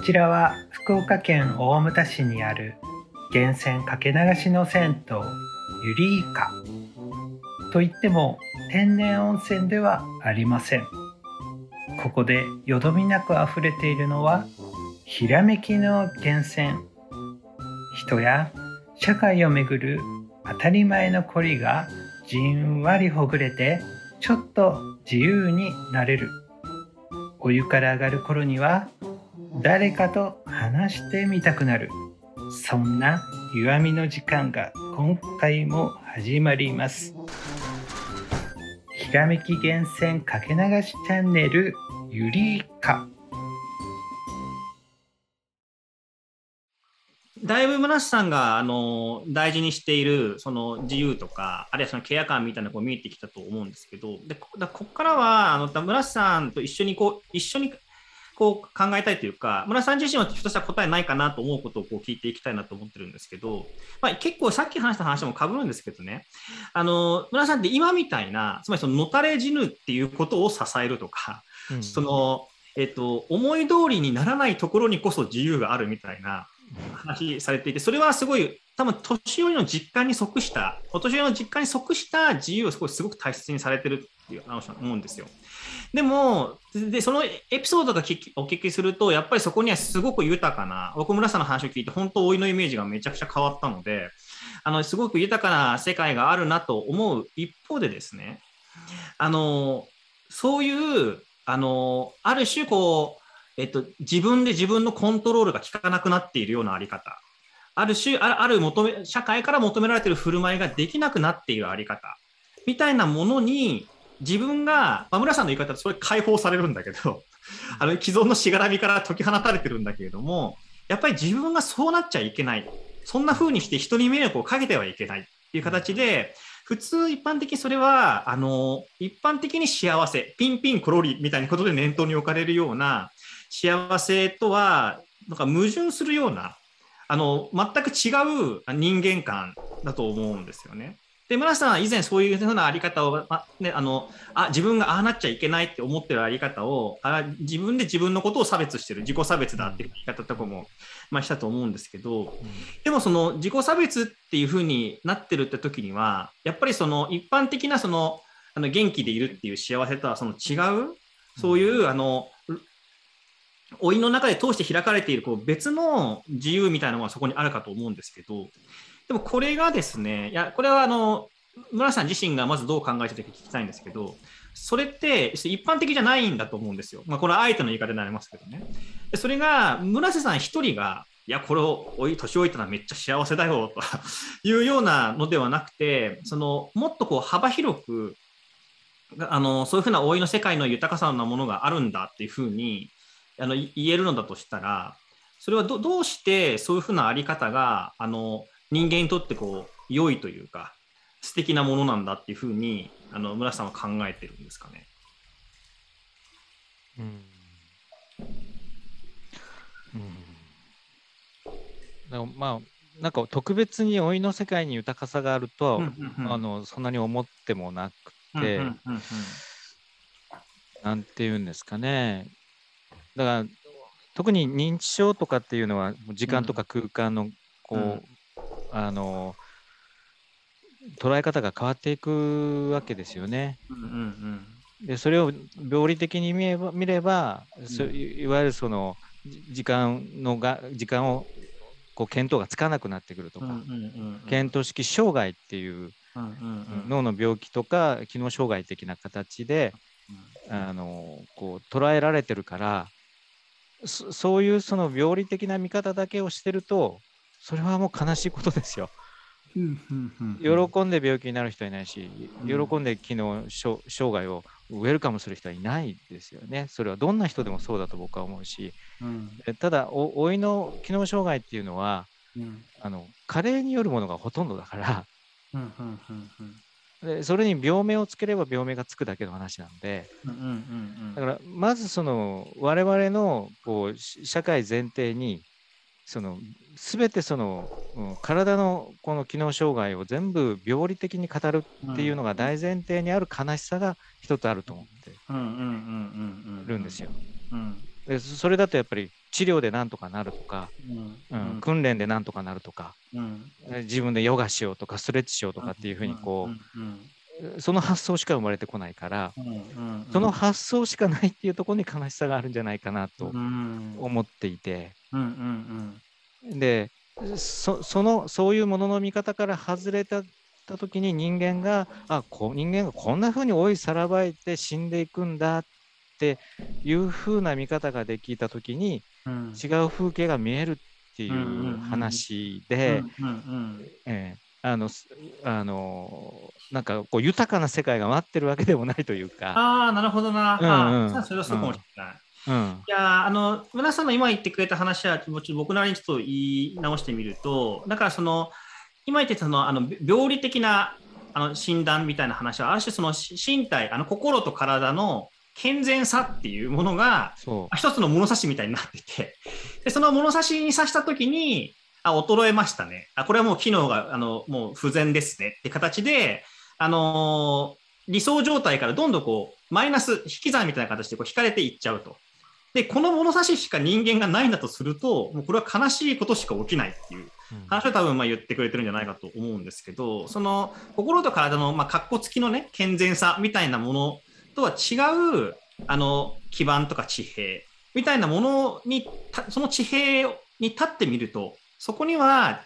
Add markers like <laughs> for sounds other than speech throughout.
ちらは福岡県大牟田市にある源泉かけ流しの銭湯ユリイカといっても天然温泉ではありません。ここでよどみなく溢れているのはひらめきの源泉。人や社会をめぐる当たり前の凝りがじんわりほぐれてちょっと自由になれる。お湯から上がる頃には誰かと話してみたくなる。そんな弱みの時間が今回も始まります。ひらめき源泉かけ流しチャンネルゆりかだいぶ村瀬さんがあの大事にしているその自由とかあるいはそのケア感みたいなのが見えてきたと思うんですけどでここからはあの村瀬さんと一緒にこう一緒にこう考えたいというか村瀬さん自身はひょっとしたら答えないかなと思うことをこう聞いていきたいなと思ってるんですけど、まあ、結構さっき話した話もかぶるんですけどねあの村瀬さんって今みたいなつまりそののたれ死ぬっていうことを支えるとか、うん、そのえっと、思い通りにならないところにこそ自由があるみたいな話されていて、それはすごい、多分年寄りの実感に即した、お年寄りの実感に即した自由をすごいすごく大切にされてるっていう話だと思うんですよ。でも、でそのエピソードがお聞きすると、やっぱりそこにはすごく豊かな、奥村さんの話を聞いて、本当、老いのイメージがめちゃくちゃ変わったので、あのすごく豊かな世界があるなと思う一方でですね、あのそういうあのある種こうえっと、自分で自分のコントロールが効かなくなっているようなあり方、ある種、ある求め社会から求められている振る舞いができなくなっているあり方みたいなものに、自分が、まあ、村さんの言い方はそれ解放されるんだけど、あの既存のしがらみから解き放たれてるんだけれども、やっぱり自分がそうなっちゃいけない、そんな風にして人に迷惑をかけてはいけないっていう形で、普通一般的にそれは、あの、一般的に幸せ、ピンピンコロリみたいなことで念頭に置かれるような、幸せとはなんか矛盾するようなあの全く違う人間観だと思うんですよね。で村瀬さんは以前そういうふうなあり方を、まね、あのあ自分がああなっちゃいけないって思ってるあり方をあ自分で自分のことを差別してる自己差別だっていう言い方とかも、まあ、したと思うんですけど、うん、でもその自己差別っていうふうになってるって時にはやっぱりその一般的なそのあの元気でいるっていう幸せとはその違う？そういう、あの老いの中で通して開かれているこう別の自由みたいなのがそこにあるかと思うんですけど、でもこれがですね、いや、これはあの、村さん自身がまずどう考えてたか聞きたいんですけど、それって一般的じゃないんだと思うんですよ。まあ、これはあえての言い方になりますけどね。それが、村瀬さん一人が、いや、これを年老いたらめっちゃ幸せだよと <laughs> いうようなのではなくて、そのもっとこう幅広く、あのそういうふうな老いの世界の豊かさなものがあるんだっていうふうにあの言えるのだとしたらそれはどどうしてそういうふうなあり方があの人間にとってこう良いというか素敵なものなんだっていうふうにあの村さんは考えてるんですかね？うん。うん、まあなんか特別に老いの世界に豊かさがあるとは、あのそんなに思ってもなくて、なんていうんですかね。だから特に認知症とかっていうのは時間とか空間のこう、うん、あの捉え方が変わっていくわけですよね。うんうんうん、でそれを病理的に見れば見れば、うん、いわゆるその時間のが時間をこう見当がつかなくなってくるとか、うんうんうんうん、見当式障害っていう,、脳の病気とか機能障害的な形で、うんうん、あのこう捉えられてるからそういうその病理的な見方だけをしてるとそれはもう悲しいことですよ。喜んで病気になる人はいないし、喜んで機能障害をウェルカムする人はいないですよね。それはどんな人でもそうだと僕は思うし、うん、ただ老いの機能障害っていうのは、うん、あの加齢によるものがほとんどだから、でそれに病名をつければ病名がつくだけの話なんで、だからまずその我々のこう社会前提にその全てその、うん、体のこの機能障害を全部病理的に語るっていうのが大前提にある悲しさが一つあると思ってるんですよ。でそれだとやっぱり治療でなんとかなるとか、うん。うん訓練でなんとかなるとか、うん。え自分でヨガしようとかストレッチしようとかっていうふうにこうその発想しか生まれてこないから、その発想しかないっていうところに悲しさがあるんじゃないかなとうん。思っていて、うんうんでそそのそういうものの見方から外れたた時に人間があこう人間がこんな風に老いさらばえて死んでいくんだっていう風な見方ができた時にうん。違う風景が見えるっていうんうんうんう話で、あのすあのなんかこう豊かな世界が待ってるわけでもないというか、ああなるほどな、うんうん。それはそうかもしれない、うんいやーあの村さんの今言ってくれた話はちょっと僕なりにちょっと言い直してみるとだからその今言ってたそのあの病理的なあの診断みたいな話はある種そのし身体あの心と体の健全さっていうものが一つの物差しみたいになっててでその物差しに刺した時にあ衰えましたね。あこれはもう機能があのもう不全ですねって形で、あのー理想状態からどんどんこうマイナス引き算みたいな形でこう引かれていっちゃうと。でこの物差ししか人間がないんだとするともうこれは悲しいことしか起きないっていううん。話を多分まあ言ってくれてるんじゃないかと思うんですけどその心と体のまあ格好付きのね健全さみたいなものとは違うあの基盤とか地平みたいなものにたその地平に立ってみるとそこには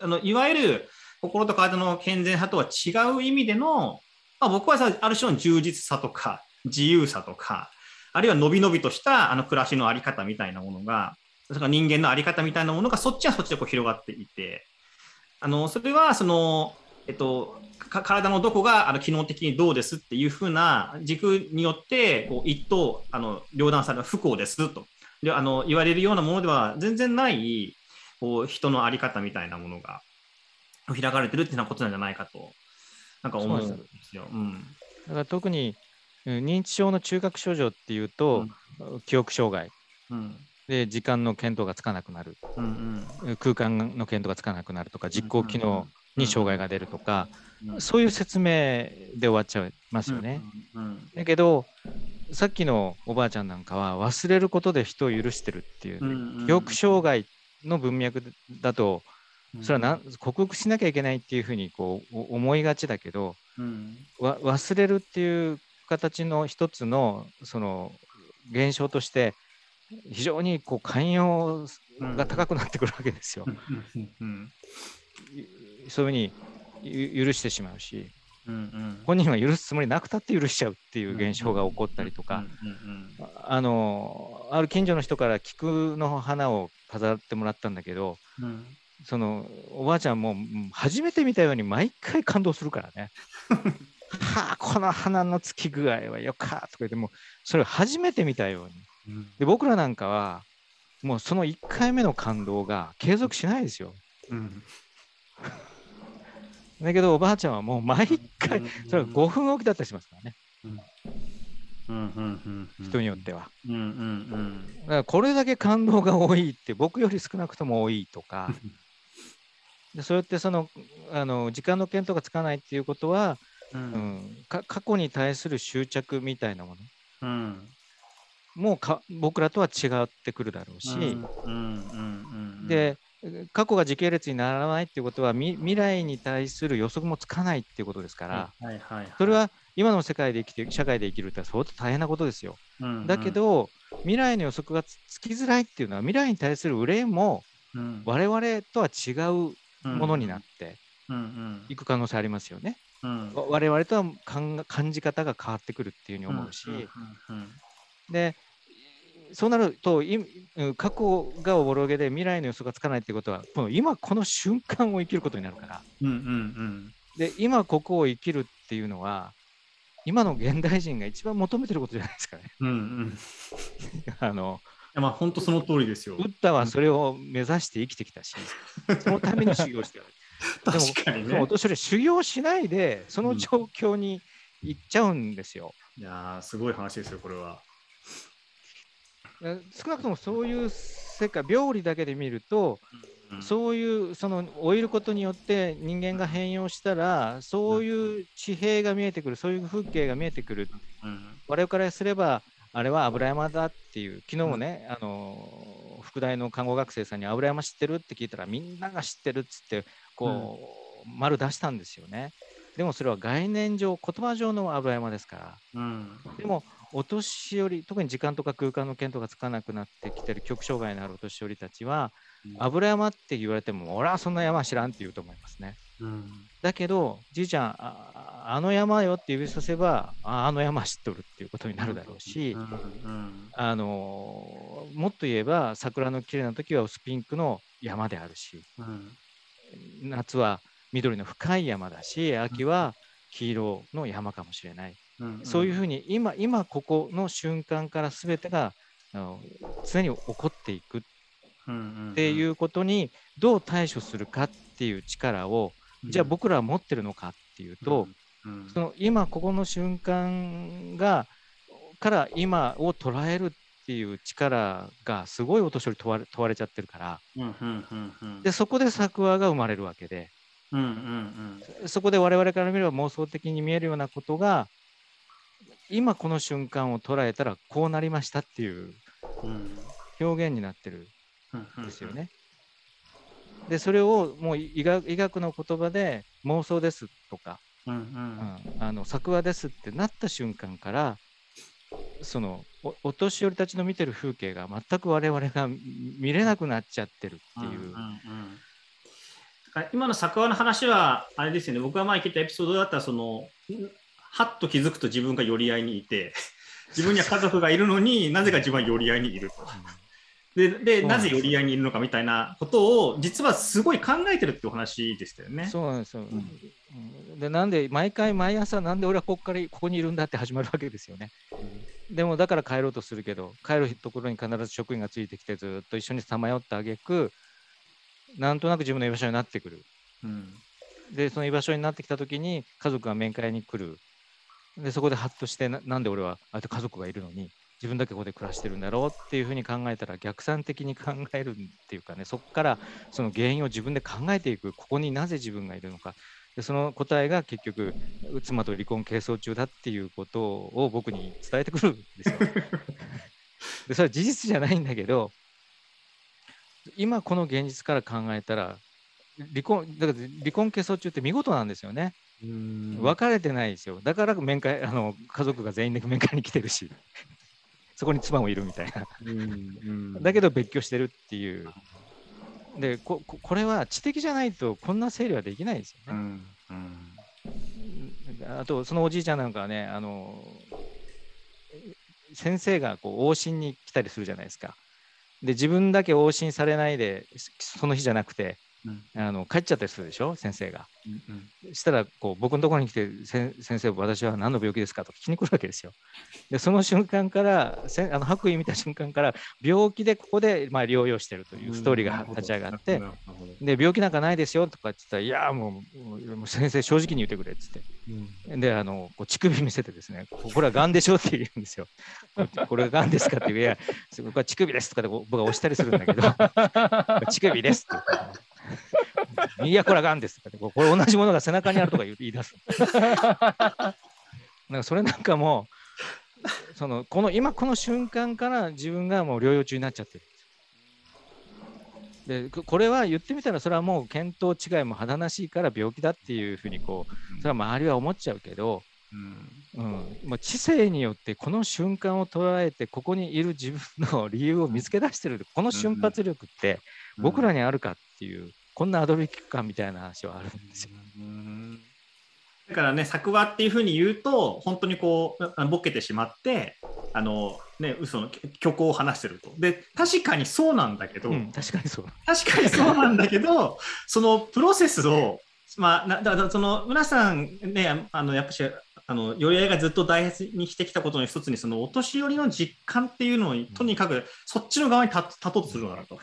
あのいわゆる心と体の健全さとは違う意味での、まあ、僕はさある種の充実さとか自由さとかあるいは伸び伸びとしたあの暮らしのあり方みたいなものがそれから人間のあり方みたいなものがそっちはそっちでこう広がっていてあのそれはその、えっと、か体のどこがあの機能的にどうですっていうふうな軸によってこう一等あの両断される不幸ですとであの言われるようなものでは全然ないこう人のあり方みたいなものが開かれてるっていうようなことなんじゃないかとなんか思うんでですよ。うんだから特にうん認知症の中核症状っていうと、記憶障害。うん。で時間の見当がつかなくなる。うんうん。空間の見当がつかなくなるとか実行機能に障害が出るとか、うんそういう説明で終わっちゃいますよね。うんだけどさっきのおばあちゃんなんかは忘れることで人を許してるっていう、うんうん記憶障害の文脈だとうん。それはなん克服しなきゃいけないっていうふうにこうお思いがちだけどうん。わ忘れるっていう形の一つのその現象として非常にこう寛容が高くなってくるわけですよ。そういうふうにゆ許してしまうしうんうん。本人は許すつもりなくたって許しちゃうっていう現象が起こったりとか、あのある近所の人から菊の花を飾ってもらったんだけどうん。そのおばあちゃんもうん初めて見たように毎回感動するからね。<laughs> はあこの花のつき具合はよかとか言ってもうそれを初めて見たように。うん。で僕らなんかはもうその1回目の感動が継続しないですよ。うん。だけどおばあちゃんはもう毎回うん。それは5分おきだったりしますからね。うん。うん。うん。人によっては。うん。うん。だからこれだけ感動が多いって僕より少なくとも多いとか。<laughs> でそうやってそのあの時間の見当がつかないっていうことは、ううん。過去に対する執着みたいなもの。うん。もうか僕らとは違ってくるだろうし、うん。うん。うん。で過去が時系列にならないっていうことはみ未来に対する予測もつかないっていうことですから、はい。はい。はい。それは今の世界で生きて社会で生きるって相当大変なことですよ。うん。だけど未来の予測がつつきづらいっていうのは未来に対する憂いもうん。我々とは違うものになってうん。うん。いく可能性ありますよね。うん。わ我々とは感感じ方が変わってくるっていうふうに思うし、でそうなるというん過去がおぼろげで未来の予測がつかないっていうことはこの今この瞬間を生きることになるから。で今ここを生きるっていうのは今の現代人が一番求めてることじゃないですかね。うんうん。<laughs> あのまあ本当その通りですよ。ブッダはそれを目指して生きてきたし、そのために修行してる。で <laughs> も確かにでもねそれ修行しないでその状況に行っちゃうんですよ。いやーすごい話ですよこれは。え少なくともそういう世界病理だけで見ると、そういうその老いることによって人間が変容したらそういう地平が見えてくるそういう風景が見えてくる。うん我々からすればあれは油山だっていう昨日もね、あの副大の看護学生さんに油山知ってる？って聞いたらみんなが知ってるっつってこう、丸出したんですよね。でもそれは概念上言葉上の油山ですから。うん。でもお年寄り特に時間とか空間の見当がつかなくなってきてる極障害のあるお年寄りたちは、油山って言われても俺はそんな山知らんって言うと思いますね。うん。だけどじいちゃんああの山よって指させばああの山知っとるっていうことになるだろうし、うんうん。あのもっと言えば桜の綺麗な時は薄ピンクの山であるし。うん夏は緑の深い山だし秋は黄色の山かもしれない、うん。そういうふうに今今ここの瞬間から全てがあの常に起こっていく。っていうことにどう対処するかっていう力を、じゃあ僕らは持ってるのかっていうと、うん。その今ここの瞬間がから今を捉えるっていう力がすごいお年寄り問われ問われちゃってるから。でそこで作話が生まれるわけで。そこで我々から見れば妄想的に見えるようなことが今この瞬間を捉えたらこうなりましたっていううん表現になってるうんんですよね。でそれをもう医学医学の言葉で妄想ですとかうんううんん、あの作話ですってなった瞬間からそのおお年寄りたちの見てる風景が全く我々が見見れなくなっちゃってるっていう。んんんだから今の作話の話はあれですよね。僕が前聞いたエピソードだったらそのはっと気づくと自分が寄り合いにいて <laughs> 自分には家族がいるのになぜか自分は寄り合いにいると。でなぜ寄り合いにいるのかみたいなことを実はすごい考えてるってお話でしたよね。そうなんですよ、ん。うん。でなんで毎回毎朝なんで俺はここからここにいるんだって始まるわけですよね。でもだから帰ろうとするけど帰るところに必ず職員がついてきてずっと一緒にさまよってあげくなんとなく自分の居場所になってくる。うん。でその居場所になってきた時に家族が面会に来る。でそこでハッとしてななんで俺はああやって家族がいるのに自分だけここで暮らしてるんだろうっていうふうに考えたら逆算的に考えるっていうかねそこからその原因を自分で考えていく。ここになぜ自分がいるのかでその答えが結局妻と離婚係争中だっていうことを僕に伝えてくるんですよ。<laughs> でそれは事実じゃないんだけど今この現実から考えたら離婚だから離婚係争中って見事なんですよね。うん別れてないですよ。だから面会あの家族が全員で面会に来てるし、そこに妻もいるみたいな。うんだけど別居してるっていう。でこ、ここれは知的じゃないとこんな整理はできないですよね。うんうんあと、そのおじいちゃんなんかはね、あの先生がこう往診に来たりするじゃないですか。で、自分だけ往診されないで、その日じゃなくて、うんあの帰っちゃったりするでしょ、先生が。うんしたらこう僕のところに来てせ先生私は何の病気ですか？と聞きに来るわけですよ。でその瞬間からせあの白衣見た瞬間から病気でここでまあ療養してるというストーリーが立ち上がって、なるほど。で病気なんかないですよとかって言ったらいやもう先生正直に言ってくれっつって。うん。であのこう乳首見せてですねここれはがんでしょ？って言うんですよ。これががんですか？って言ういやこれは乳首ですとかで僕が押したりするんだけど <laughs> 乳首ですって言って。いや、これはがんですとかでこれ同じものが背中にあるとか言い出す。<laughs> なんかそれなんかもう、そのこの今この瞬間から自分がもう療養中になっちゃってる。んでこれは言ってみたら、それはもう見当違いも肌なしいから病気だっていうふうにこう、それは周りは思っちゃうけど、うん。うん。まあ、知性によってこの瞬間を捉えてここにいる自分の理由を見つけ出してるこの瞬発力って僕らにあるかっていう、こんなアドビック感みたいな話はあるんですよ。うんだからね作話っていうふうに言うと本当にこうあボケてしまってあのね嘘の虚構を話してるとで確かにそうなんだけど、うん、確かにそう。確かにそうなんだけど <laughs> そのプロセスをまあなだからその村さんねあのやっぱしあの寄り合いがずっと大切にしてきたことの一つにそのお年寄りの実感っていうのをとにかくそっちの側に立立とうとするのだなと。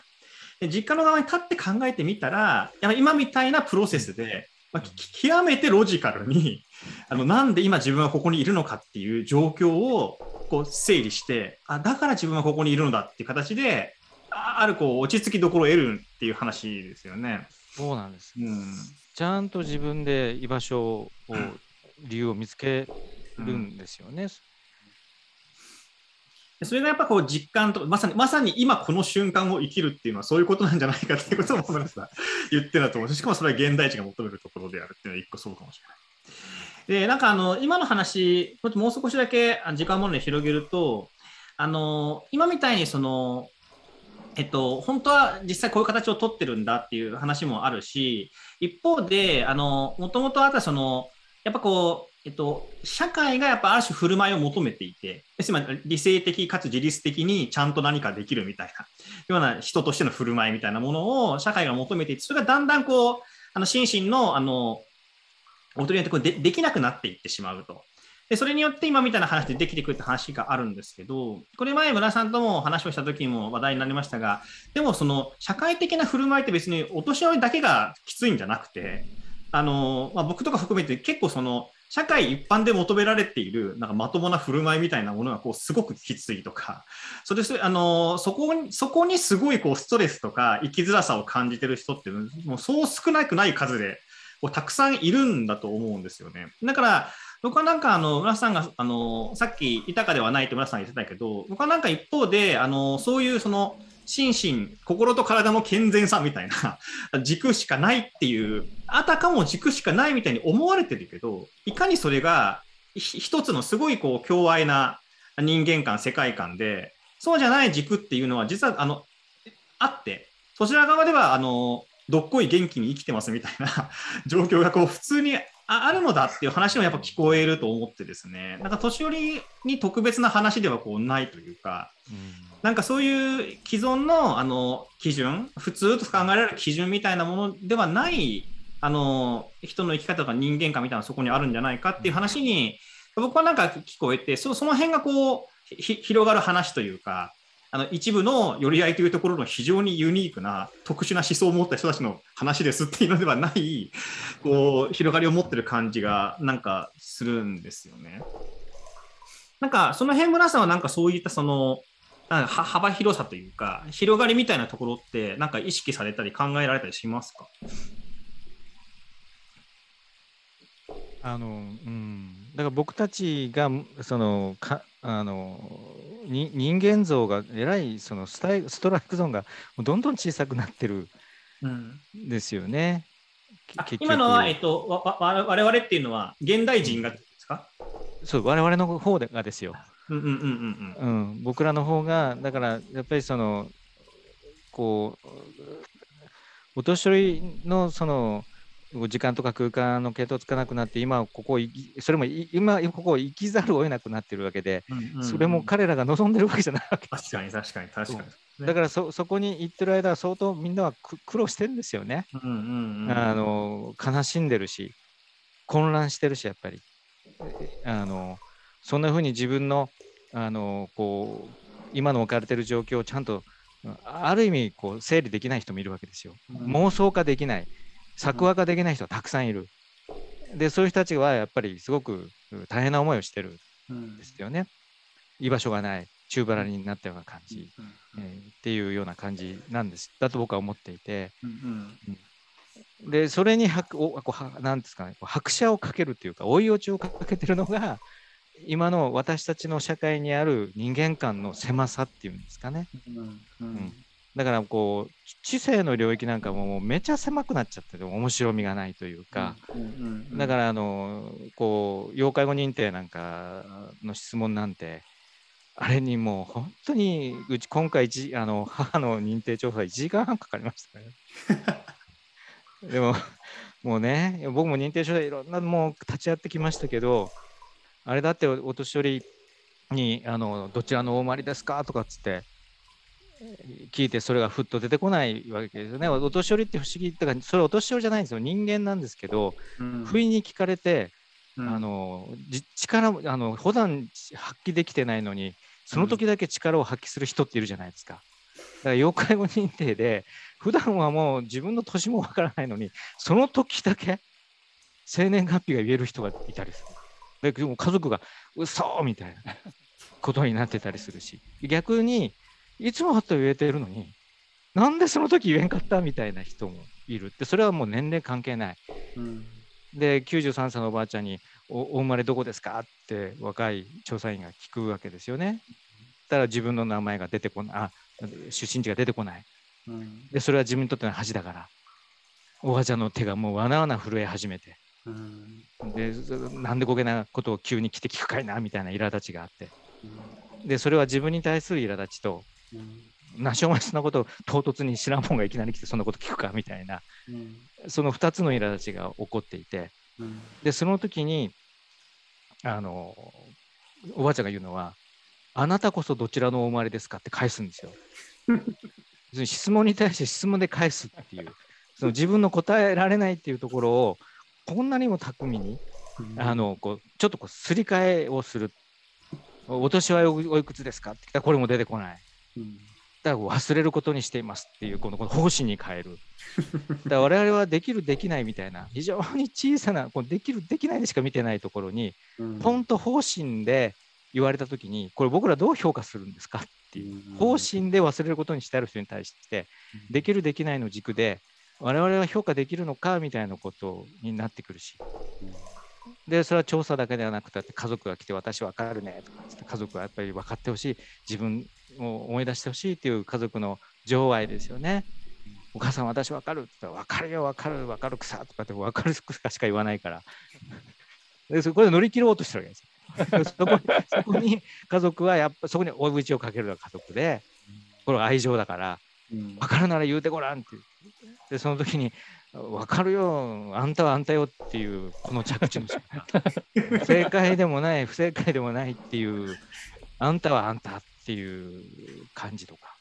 で実家の側に立って考えてみたら今みたいなプロセスで、まあ、き極めてロジカルにあのなんで今自分はここにいるのかっていう状況をこう整理してあだから自分はここにいるのだっていう形でああるこう落ち着きどころを得るっていう話ですよね。そうなんです。うんちゃんと自分で居場所を、理由を見つけるんですよね。それがやっぱこう実感と、まさにまさに今この瞬間を生きるっていうのはそういうことなんじゃないかっていうことを村さ <laughs> 言ってたと思うし、しかもそれは現代人が求めるところであるっていうのは一個そうかもしれない。で、なんかあの、今の話、もう少しだけ時間もので広げると、あの、今みたいにその、えっと、本当は実際こういう形を取ってるんだっていう話もあるし、一方で、あの、もともとあったその、やっぱこう、えっと、社会がやっぱある種振る舞いを求めていて、つまり理性的かつ自律的にちゃんと何かできるみたいな、ような人としての振る舞いみたいなものを社会が求めていて、それがだんだんこう、あの心身の、あの、大人によってこうでできなくなっていってしまうと。で、それによって今みたいな話でできてくるって話があるんですけど、これ前村さんとも話をした時にも話題になりましたが、でもその社会的な振る舞いって別にお年寄りだけがきついんじゃなくて、あの、まあ、僕とか含めて結構その社会一般で求められているなんかまともな振る舞いみたいなものがこうすごくきついとか、<laughs> それあのそこにそこにすごいこうストレスとか生きづらさを感じてる人ってもうそう少なくない数でこうたくさんいるんだと思うんですよね。だから僕はなんかあの村さんがあのさっき豊かではないって村さん言ってたけど僕はなんか一方であのそういうその心身、心と体の健全さみたいな <laughs> 軸しかないっていう、あたかも軸しかないみたいに思われてるけど、いかにそれが一つのすごいこう、強愛な人間観、世界観で、そうじゃない軸っていうのは実はあの、あって、そちら側ではあの、どっこい元気に生きてますみたいな状況がこう普通にあるのだっていう話もやっぱ聞こえると思ってですね、なんか年寄りに特別な話ではこうないというか、うん、なんかそういう既存のあの基準、普通と考えられる基準みたいなものではないあの人の生き方とか人間観みたいなそこにあるんじゃないかっていう話に、僕はなんか聞こえて、そその辺がこう広がる話というか、あの一部の寄り合いというところの非常にユニークな特殊な思想を持った人たちの話ですっていうのではないこう広がりを持ってる感じがなんかするんですよね。なんかその辺村さんはなんかそういったその幅広さというか広がりみたいなところってなんか意識されたり考えられたりしますか？あのうんだから僕たちがそのかあのに人間像がえらいそのスタイストライクゾーンがどんどん小さくなってるん。ですよね。うん、今のは、えっと、わわ我々っていうのは現代人がですか、そう我々の方がですよ。僕らの方がだからやっぱりそのこうお年寄りのその時間とか空間の系統つかなくなって今ここそれも今ここ生きざるを得なくなってるわけで、それも彼らが望んでるわけじゃないわけ。確かに確かに確かに、だからそそこに行ってる間は相当みんなは苦労してるんですよね、あの悲しんでるし混乱してるしやっぱり。あのそんなふうに自分のあのこう今の置かれてる状況をちゃんとある意味こう整理できない人もいるわけですよ、うん、妄想化できない作画ができない人はたくさんいる。で、そういう人たちはやっぱりすごく大変な思いをしてるんですよね。居場所がない、中腹になったような感じ、えー、っていうような感じなんです。だと僕は思っていて。で、それに拍おこうなんですかね、拍車をかけるっていうか、追い落ちをかけてるのが、今の私たちの社会にある人間観の狭さっていうんですかね。うん、うんだからこう知性の領域なんかももうめちゃ狭くなっちゃってて面白みがないというか、だからあのこう要介護認定なんかの質問なんてあれにもう本当にうち今回あの母の認定調査1時間半かかりましたね。<laughs> でももうね僕も認定書でいろんなもう立ち会ってきましたけどあれだってお年寄りにあの「どちらの大回りですか?」とかっつって聞いてそれがふっと出てこないわけですよね。お年寄りって不思議だからそれお年寄りじゃないんですよ人間なんですけど、うん、不意に聞かれて、うん、あの力あの普段発揮できてないのにその時だけ力を発揮する人っているじゃないですか。だから要介護認定で普段はもう自分の年もわからないのにその時だけ生年月日が言える人がいたりする。でも家族が嘘みたいなことになってたりするし逆にいつもはと言えてるのに、なんでその時言えんかったみたいな人もいる。って、それはもう年齢関係ない。うん、で、93歳のおばあちゃんにお、お生まれどこですか？って若い調査員が聞くわけですよね。ったら自分の名前が出てこない。あ出身地が出てこない。うん。でそれは自分にとっての恥だから。おばあちゃんの手がもうわなわな震え始めて。うん。でそなんでこげなことを急に来て聞くかいなみたいな苛立ちがあって。うん。でそれは自分に対する苛立ちとうんなしお前そんなことを唐突に知らんもんがいきなり来てそんなこと聞くかみたいなうんその2つの苛立ちが起こっていてうんでその時にあのおばあちゃんが言うのは「あなたこそどちらのお生まれですか?」って返すんですよ。質問に対して質問で返すっていうその自分の答えられないっていうところをこんなにも巧みにあのこうちょっとこうすり替えをする。お年はおおいくつですかってこれも出てこない。うんだから忘れることにしていますっていうこのこの方針に変える。<laughs> だから我々はできるできないみたいな非常に小さなこうできるできないでしか見てないところにうん。ポンと方針で言われた時にこれ僕らどう評価するんですかっていううん。方針で忘れることにしてある人に対してできるできないの軸で我々は評価できるのかみたいなことになってくるしでそれは調査だけではなくて家族が来て私分かるねとかつって家族はやっぱり分かってほしい自分を思い出してほしいっていう家族の情愛ですよね。お母さん私分かるって言ったら分かるよ分かる分かるくさとかって分かるくさしか言わないからでそこで乗り切ろうとしてるわけですよ。そこそこに家族はやっぱそこに追い打ちをかけるのが家族でこれは愛情だからうん分かるなら言うてごらんってでその時に分かるよあんたはあんたよっていうこの着地の仕方。正解でもない不正解でもないっていうあんたはあんたっていう感じとか。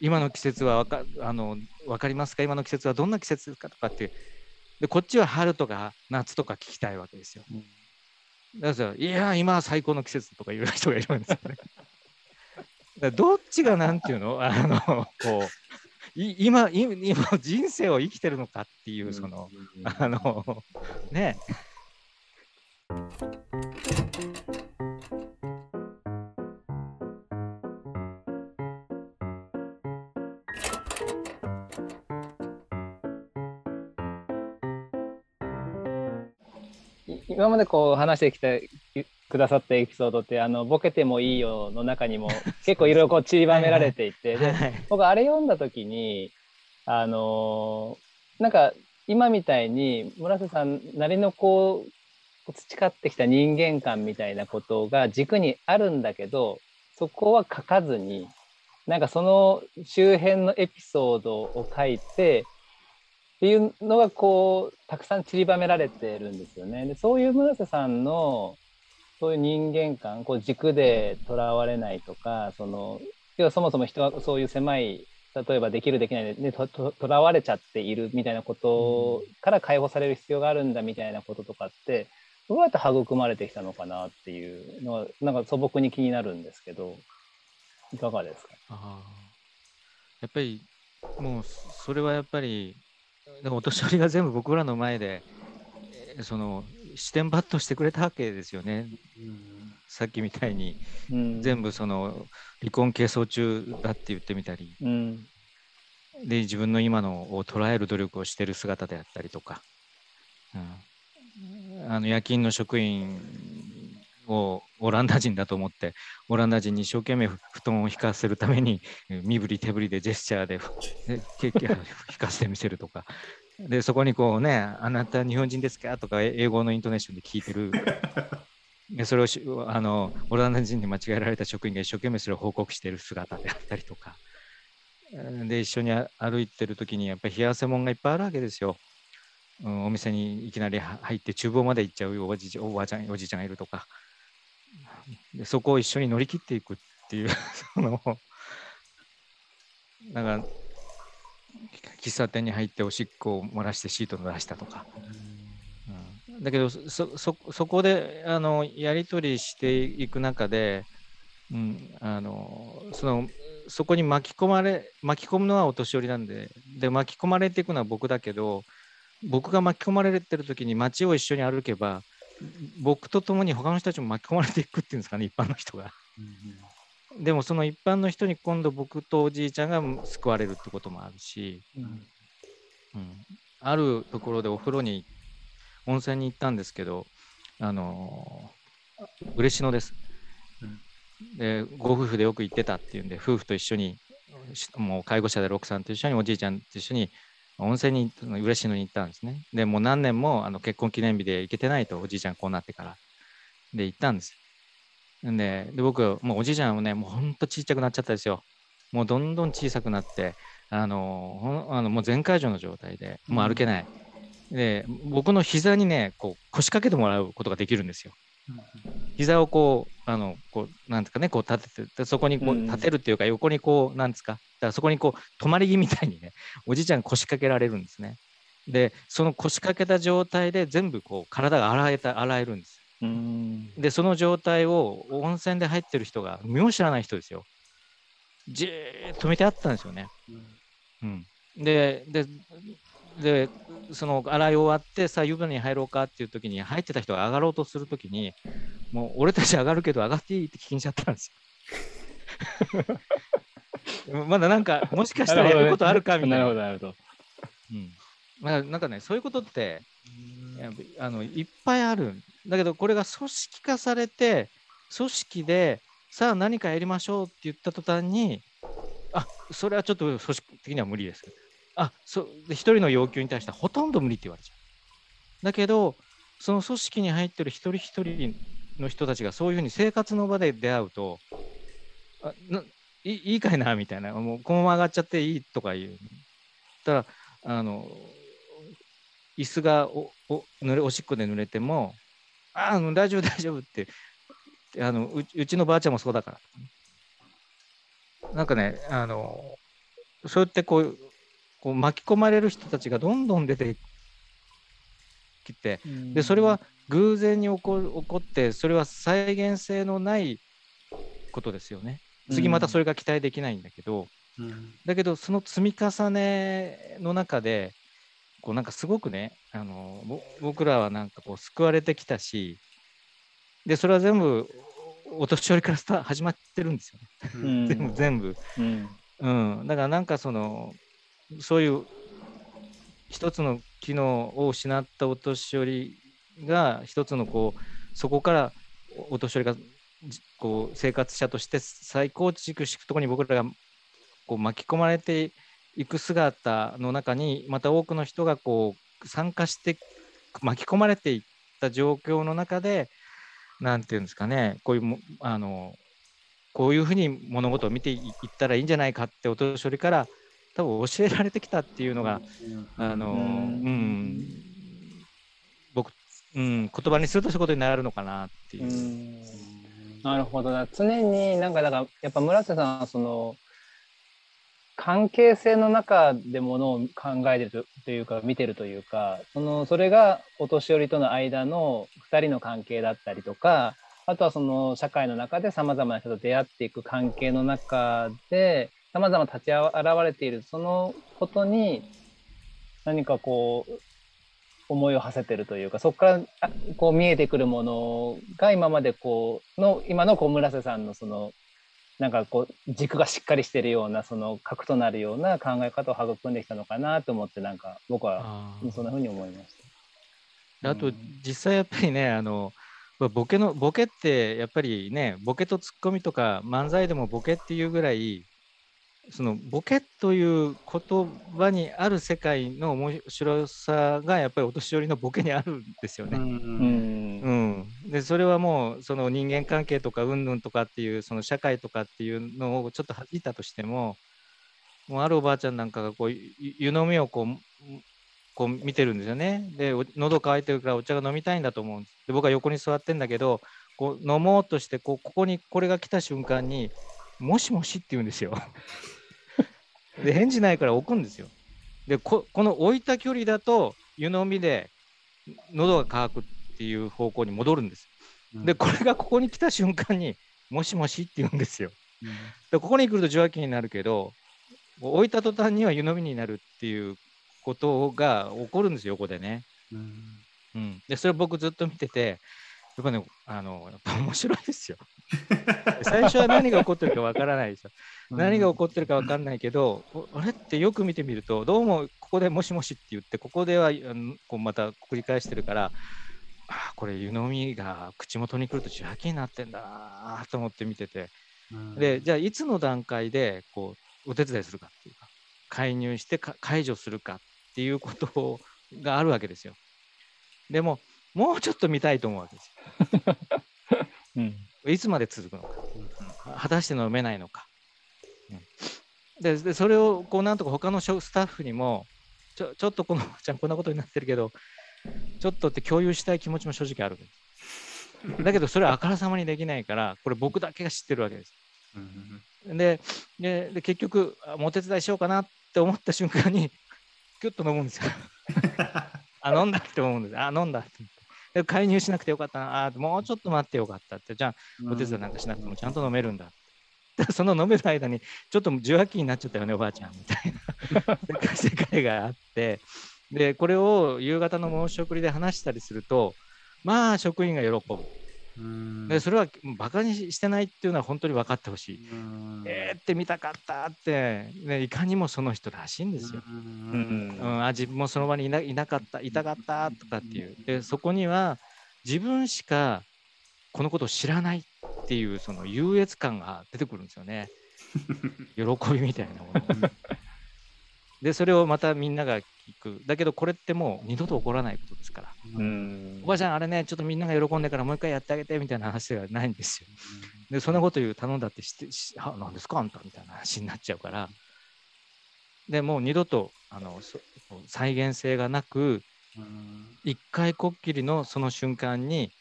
今の季節はわかあの分かりますか？今の季節はどんな季節ですかとかって。でこっちは春とか夏とか聞きたいわけですよ。だからいや今は最高の季節とか言う人がいるんですよね。どっちがなんていうの？あのこう今い <laughs> 今人生を生きてるのかっていうその、あのね。い今までこう話してきてくださったエピソードってあのボケてもいいよの中にも <laughs> 結構いろいろこう散りばめられていてではい僕あれ読んだ時にあのーなんか今みたいに村瀬さんなりのこう培ってきた人間観みたいなことが軸にあるんだけどそこは書かずになんかその周辺のエピソードを書いてっていうのがこうたくさん散りばめられてるんですよね。でそういう村瀬さんのそういう人間観こう軸でとらわれないとかその要はそもそも人はそういう狭い例えばできるできないでとととらわれちゃっているみたいなことから解放される必要があるんだみたいなこととかってどうやって育まれてきたのかなっていうのはなんか素朴に気になるんですけどいかがですか？あやっぱりもうそれはやっぱりでもお年寄りが全部僕らの前でその視点抜刀してくれたわけですよね。さっきみたいに。うん。全部その離婚係争中だって言ってみたり。うん。で自分の今のを捉える努力をしてる姿であったりとか、うん、あの夜勤の職員をオランダ人だと思ってオランダ人に一生懸命布団を引かせるためにえ身振り手振りでジェスチャーでケーキを引かせてみせるとかでそこにこうね「あなた日本人ですか?」とかえ英語のイントネーションで聞いてる <laughs> でそれをしあのオランダ人に間違えられた職員が一生懸命それを報告している姿であったりとかで一緒にあ歩いてる時にやっぱり冷や汗もんがいっぱいあるわけですよ。うん、お店にいきなりは入って厨房まで行っちゃうおじおばあちゃんおじいちゃんがいるとかでそこを一緒に乗り切っていくっていう <laughs> そのなんか喫茶店に入っておしっこを漏らしてシートの出したとか、うん、だけどそそそこであのやり取りしていく中で、うん、あのそのそこに巻き込まれ巻き込むのはお年寄りなんでで巻き込まれていくのは僕だけど僕が巻き込まれてる時に街を一緒に歩けば僕と共に他の人たちも巻き込まれていくっていうんですかね一般の人が。でもその一般の人に今度僕とおじいちゃんが救われるってこともあるし、うん、あるところでお風呂に温泉に行ったんですけどあの嬉野です、うんでご夫婦でよく行ってたっていうんで夫婦と一緒にしもう介護者で六さんと一緒におじいちゃんと一緒に温泉に嬉しいのに行ったんですね。でもう何年もあの結婚記念日で行けてないとおじいちゃんこうなってから。で行ったんです。んでで僕もうおじいちゃんもねもうほんとちっちゃくなっちゃったですよ。もうどんどん小さくなってあのあのもう全開状の状態でもう歩けない。で僕の膝にねこう腰掛けてもらうことができるんですよ。膝をこう、あの、こう、なんですかね、こう立てて、でそこにこううん立てるっていうか、横にこう、なんですか、だからそこにこう、泊まり木みたいにね、おじいちゃんが腰掛けられるんですね。で、その腰掛けた状態で全部こう、体が洗えた、洗えるんです。うんで、その状態を温泉で入ってる人が、身も知らない人ですよ。じーっと見てあったんですよね。うん、でででその洗い終わってさあ湯船に入ろうかっていう時に入ってた人が上がろうとする時にもう俺たち上がるけど上がっていいって聞きにしちゃったんですよ。<laughs> まだなんかもしかしたらやることあるかみたいな。なるほど、なるほど。うんなんかなんかねそういうことってあのいっぱいあるんだけどこれが組織化されて組織でさあ何かやりましょうって言った途端にあそれはちょっと組織的には無理です。あそで一人の要求に対してはほとんど無理って言われちゃう。だけどその組織に入ってる一人一人の人たちがそういうふうに生活の場で出会うとあないいいいかいなみたいな。もうこのまま上がっちゃっていいとか言う。たらあの椅子がおお濡れおしっこで濡れても「ああ大丈夫大丈夫」<laughs> って。あのううちのばあちゃんもそうだから。なんかねあのそうやってこうこう巻き込まれる人たちがどんどん出てきてでそれは偶然に起こる起こってそれは再現性のないことですよね。次またそれが期待できないんだけど、だけどその積み重ねの中でこうなんかすごくねあのぼ僕らはなんかこう救われてきたしでそれは全部お年寄りからスタ始まってるんですよね、<laughs> 全部全部、うん。うん、だからなんかそのそういう一つの機能を失ったお年寄りが一つのこうそこからおお年寄りがじこう生活者として再構築していくところに僕らがこう巻き込まれていく姿の中にまた多くの人がこう参加して巻き込まれていった状況の中でなんていうんですかねこういうもあのこういうふうに物事を見ていいったらいいんじゃないかってお年寄りから多分教えられてきたっていうのが、あの、ううん。ん、僕、うん、言葉にするとそういうことになるのかなっていう。う。ん。なるほど。な常になんかだからやっぱ村瀬さんはその関係性の中でものを考えてるというか見てるというかそのそれがお年寄りとの間の2人の関係だったりとかあとはその社会の中でさまざまな人と出会っていく関係の中でさまざま立ち現れているそのことに何かこう思いを馳せてるというかそこからこう見えてくるものが今までこうの今の小村瀬さんのそのなんかこう軸がしっかりしてるようなその核となるような考え方を育んできたのかなと思ってなんか僕はそんなふうに思いました。あとうん実際やっぱりねあのまあボケのボケってやっぱりねボケとツッコミとか漫才でもボケっていうぐらいそのボケという言葉にある世界の面白さがやっぱりお年寄りのボケにあるんですよね。うんうん、でそれはもうその人間関係とかうんぬんとかっていうその社会とかっていうのをちょっと弾いたとしてももうあるおばあちゃんなんかがこうゆ湯飲みをこうこう見てるんですよねでお喉乾いてるからお茶が飲みたいんだと思うんですで僕は横に座ってんだけどこう飲もうとしてこうここにこれが来た瞬間に「もしもし」って言うんですよ。で返事ないから置くんですよ。でここの置いた距離だと湯飲みで喉が渇くっていう方向に戻るんです。で、これがここに来た瞬間に、もしもしって言うんですよ。で、ここに来ると受話器になるけど、置いた途端には湯飲みになるっていうことが起こるんですよ、横でね。うん。で、それ僕ずっと見てて、やっぱね、あの、やっぱ面白いですよ。<laughs> 最初は何が起こってるかわからないですよ。何が起こってるかわかんないけど、おあれってよく見てみると、どうもここでもしもしって言って、ここではこうまた繰り返してるから、あこれ湯飲みが口元に来ると受話器になってんだなと思って見ててうんでじゃあいつの段階でこうお手伝いするかっていうか介入してか解除するかっていうことがあるわけですよ。でももうちょっと見たいと思うわけですよ。<laughs> うんいつまで続くのか、果たして飲めないのか。うんででそれをこうなんとか他のスタッフにもちょちょっとこのおば <laughs> ちゃんこんなことになってるけどちょっとって共有したい気持ちも正直ある。だけどそれはあからさまにできないからこれ僕だけが知ってるわけです。うんででで結局お手伝いしようかなって思った瞬間に <laughs> キュッと飲むんですよ。あ飲んだって思うんです。あ飲んだって介入しなくてよかったな。あもうちょっと待ってよかったって。じゃあお手伝いなんかしなくてもちゃんと飲めるんだ。で <laughs> その飲める間にちょっと受話器になっちゃったよねおばあちゃん。みたいな。<laughs> 世界があって。でこれを夕方の申し送りで話したりするとまあ職員が喜ぶ。うんでそれはバカにしてないっていうのは本当に分かってほしい。うんえーって見たかったって、ね、いかにもその人らしいんですよ。ううんんうん、あ自分もその場にいないなかった、いたかったとかっていう。で、そこには自分しかこのことを知らないっていうその優越感が出てくるんですよね。<laughs> 喜びみたいなもの。<laughs> で、それをまたみんなが聞く。だけどこれってもう二度と起こらないことですから。うんおばあちゃん、あれね、ちょっとみんなが喜んでからもう一回やってあげてみたいな話ではないんですよ。で、そんなこと言う、頼んだってして、しあ、なんですか、あんたみたいな話になっちゃうから。でもう二度とあのそ再現性がなく、一回こっきりのその瞬間に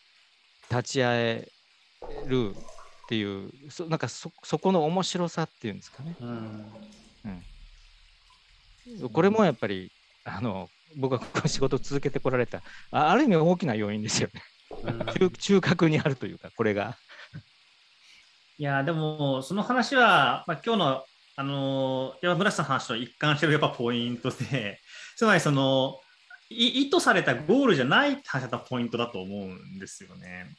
立ち会えるっていう、そなんかそそこの面白さっていうんですかね。うんこれもやっぱり、あの僕がこの仕事を続けてこられた、あある意味大きな要因ですよね。中中核にあるというか、これが。いや、でも、その話は、まあ、今日の、あのー、やっぱ村瀬さんの話と一貫してるやっぱポイントで、つまりその、い意図されたゴールじゃないって話だったポイントだと思うんですよね。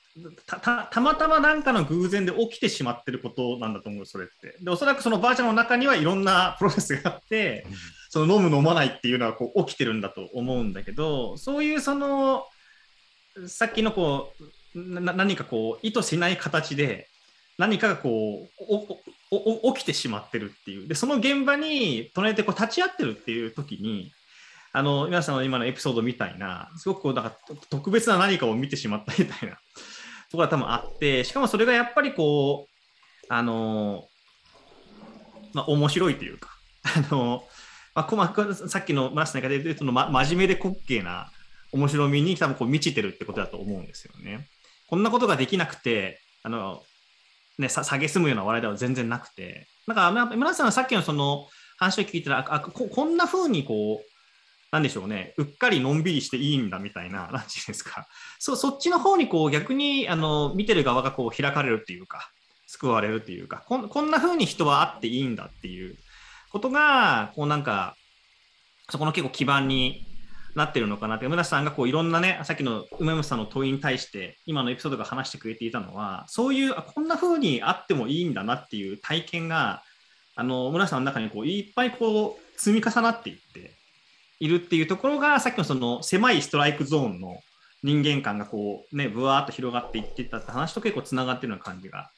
たたたまたま何かの偶然で起きてしまってることなんだと思う、それって。で、おそらくそのバーチャルの中にはいろんなプロセスがあって、その飲む飲まないっていうのはこう起きてるんだと思うんだけど、そういうその、さっきのこう、な何かこう、意図しない形で、何かがこうおおお起きてしまってるっていうでその現場に隣でこう立ち会ってるっていう時にあの皆さんの今のエピソードみたいなすごくこうなんか特別な何かを見てしまったみたいなところが多分あってしかもそれがやっぱりこうあのまあ面白いというかあの、まあこまあ、さっきの村瀬さんが言うとの、ま、真面目で滑稽な面白みに多分こう満ちてるってことだと思うんですよね。こんなことができなくてあのね、さ下げすむような笑いでは全然なくて、なんか、村瀬さんはさっきのその話を聞いたら、あここんな風にこう、なんでしょうね、うっかりのんびりしていいんだみたいな、<laughs> なんていうんですか、そそっちの方にこう逆にあの見てる側がこう開かれるっていうか、救われるっていうか、こんこんな風に人はあっていいんだっていうことが、こうなんか、そこの結構基盤になってるのかなって、村瀬さんがこういろんなね、さっきの梅本さんの問いに対して、今のエピソードが話してくれていたのは、そういう、あこんな風にあってもいいんだなっていう体験が、あの村瀬さんの中にこういっぱいこう積み重なっていっているっていうところが、さっきのその狭いストライクゾーンの人間観がこうね、ぶわーっと広がっていってたって話と結構つながってるような感じが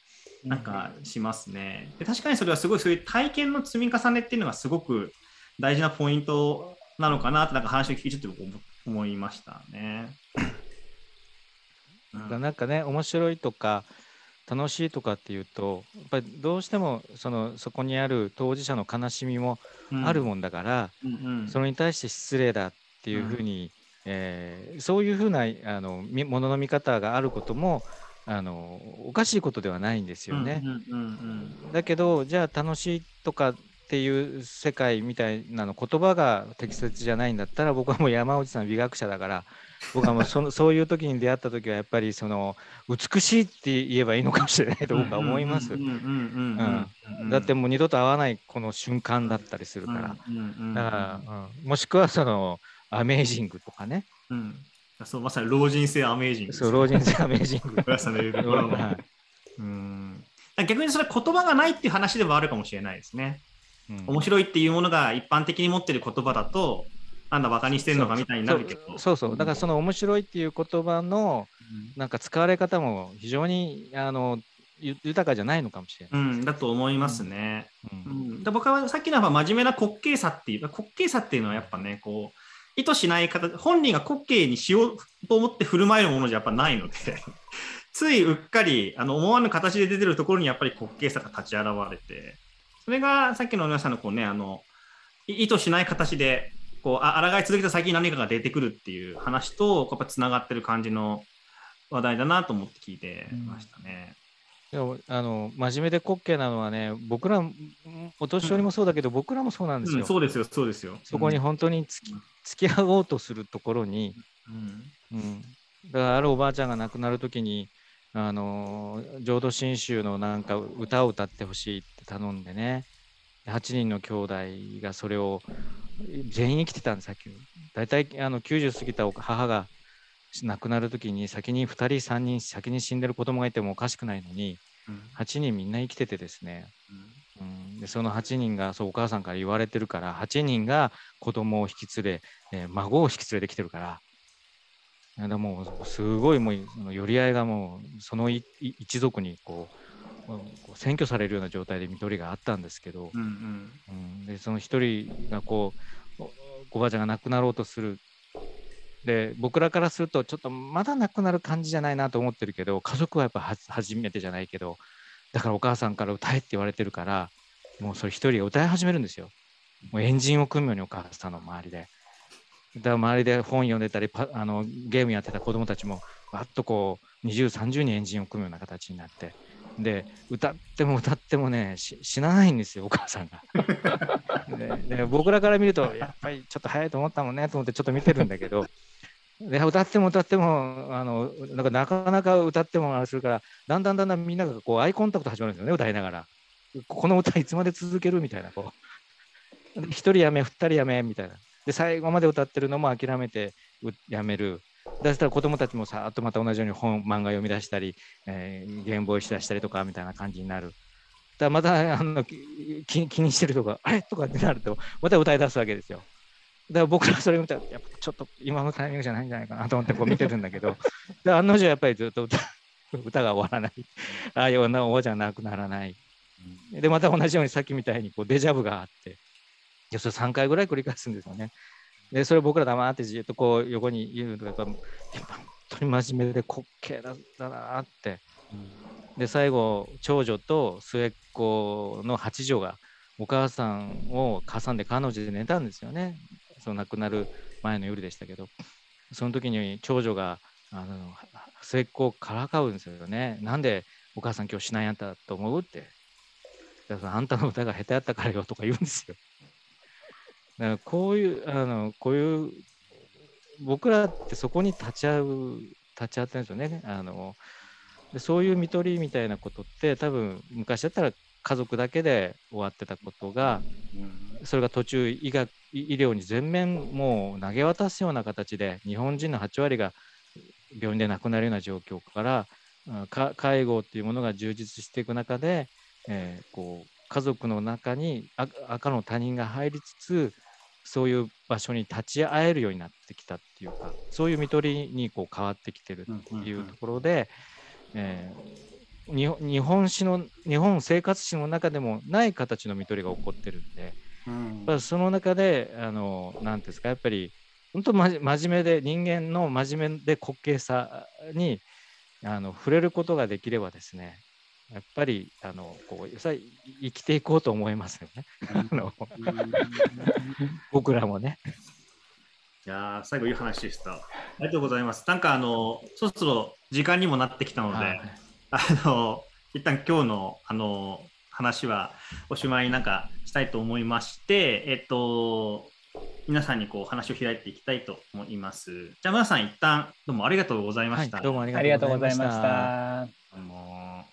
なんかしますね。で確かにそれはすごいそういう体験の積み重ねっていうのがすごく大事なポイントなのかなってなんか話を聞いてちょっと思いましたね。だからなんかね面白いとか楽しいとかっていうとやっぱりどうしてもそのそこにある当事者の悲しみもあるもんだから、うんうん。それに対して失礼だっていうふうに、えーそういうふうなあのみものの見方があることもあのおかしいことではないんですよね。うんうんうん。だけどじゃあ楽しいとかっていう世界みたいなの言葉が適切じゃないんだったら僕はもう山内さん美学者だから僕はもうそのそういう時に出会った時はやっぱりその美しいって言えばいいのかもしれないと僕は思います。うんうんうんうんうんだってもう二度と会わないこの瞬間だったりするから。うんうんうんだから、うんもしくはそのアメージングとかね。うんそうまさに老人性アメージングですそう老人性アメージング。うん逆にそれは言葉がないっていう話ではあるかもしれないですね。うん面白いっていうものが一般的に持ってる言葉だと、なんだバカにしてんのかみたいになるけど。そうそうだからその面白いっていう言葉のなんか使われ方も非常にあのゆ豊かじゃないのかもしれない。うん、だと思いますね。ううんん、で僕はさっきの真面目な滑稽さっていう滑稽さっていうのはやっぱねこう意図しない形本人が滑稽にしようと思って振る舞えるものじゃやっぱないので <laughs> ついうっかりあの思わぬ形で出てるところにやっぱり滑稽さが立ち現れてそれがさっきの皆さんのこうねあのい意図しない形でこうあ抗い続けた先に何かが出てくるっていう話とやっぱつながってる感じの話題だなと思って聞いてましたね。でもあの真面目で滑稽なのはね僕らんお年寄りもそうだけど、僕らもそうなんですよ。うん、そうですよそうですよ。そこに本当に付き付き合おうとするところに、うんうん、だからあるおばあちゃんが亡くなるときに、あのー浄土真宗のなんか歌を歌ってほしいって頼んでね、8人の兄弟がそれを全員生きてたんです、さっき。大体あの90過ぎたお母が亡くなるときに先に2人、3人先に死んでる子供がいてもおかしくないのに、うん。8人みんな生きててですね、うん、でその8人がそうお母さんから言われてるから8人が子供を引き連れ、えー孫を引き連れてきてるから。もうすごいもうその寄り合いがもうその一族にこうこう占拠されるような状態で看取りがあったんですけど、うんうん。うん、でその一人がこうおおばあちゃんが亡くなろうとする。で僕らからするとちょっとまだ亡くなる感じじゃないなと思ってるけど家族はやっぱは初めてじゃないけどだからお母さんから歌えって言われてるからもうそれ一人が歌い始めるんですよ。もうエンジンを組むようにお母さんの周りで。だ周りで本読んでたりパあのゲームやってた子供たちもわっとこう2030にエンジンを組むような形になってで歌っても歌ってもねし死なないんですよお母さんが。<laughs> でで僕らから見るとやっぱりちょっと早いと思ったもんねと思ってちょっと見てるんだけど。で歌っても歌ってもあのなんかなかなか歌ってもあれするからだんだんだんだんみんながこうアイコンタクト始まるんですよね歌いながら。この歌いつまで続けるみたいなこう。で一人やめ二人やめみたいな。で最後まで歌ってるのも諦めてうやめるだしたら子供たちもさーっとまた同じように本漫画読み出したり、えー、ゲームボーイしだしたりとかみたいな感じになる。だまたあのき気気にしてるとかあれ？とかってなるとまた歌い出すわけですよ。だから僕らそれ見たらやっぱちょっと今のタイミングじゃないんじゃないかなと思ってこう見てるんだけど。<laughs> で案の定やっぱりずっと歌歌が終わらない。ああいう女おばあちゃなくならない。でまた同じようにさっきみたいにこうデジャブがあって。でそれ3回ぐらい繰り返すんですよねでそれ僕ら黙ってじっとこう横に言うのがやっぱ本当に真面目で滑稽だったなって。で最後長女と末っ子の八女がお母さんを挟んで彼女で寝たんですよね。その亡くなる前の夜でしたけど。その時に長女があの末っ子をからかうんですよね。なんでお母さん今日しないやったと思うって。あんたの歌が下手やったからよとか言うんですよだからこういうあのこういう僕らってそこに立ち会う立ち会ってるんですよね。あのでそういう看取りみたいなことって多分昔だったら家族だけで終わってたことがそれが途中医学医療に全面もう投げ渡すような形で日本人の8割が病院で亡くなるような状況からか介護っていうものが充実していく中で、えーこう家族の中にあ赤の他人が入りつつそういう場所に立ち会えるようになってきたっていうかそういう看取りにこう変わってきてるっていうところで、えー日本日本史の日本生活史の中でもない形の看取りが起こってるんで。やっその中で、あの、なんていうんですか、やっぱり、本当、真面目で、人間の真面目で滑稽さに、あの、触れることができればですね、やっぱり、あの、こう、さ生きていこうと思いますよね。あの <laughs> 僕らもね。いやー最後いい話でした。ありがとうございます。なんかあの、そろそろ時間にもなってきたので、はいあの、一旦今日のあの話はおしまいになんかしたいと思いまして、えっと、皆さんにこう話を開いていきたいと思います。じゃあ皆さん一旦どうもありがとうございました。はいどうもありがとうございましがとうございましたた。どうも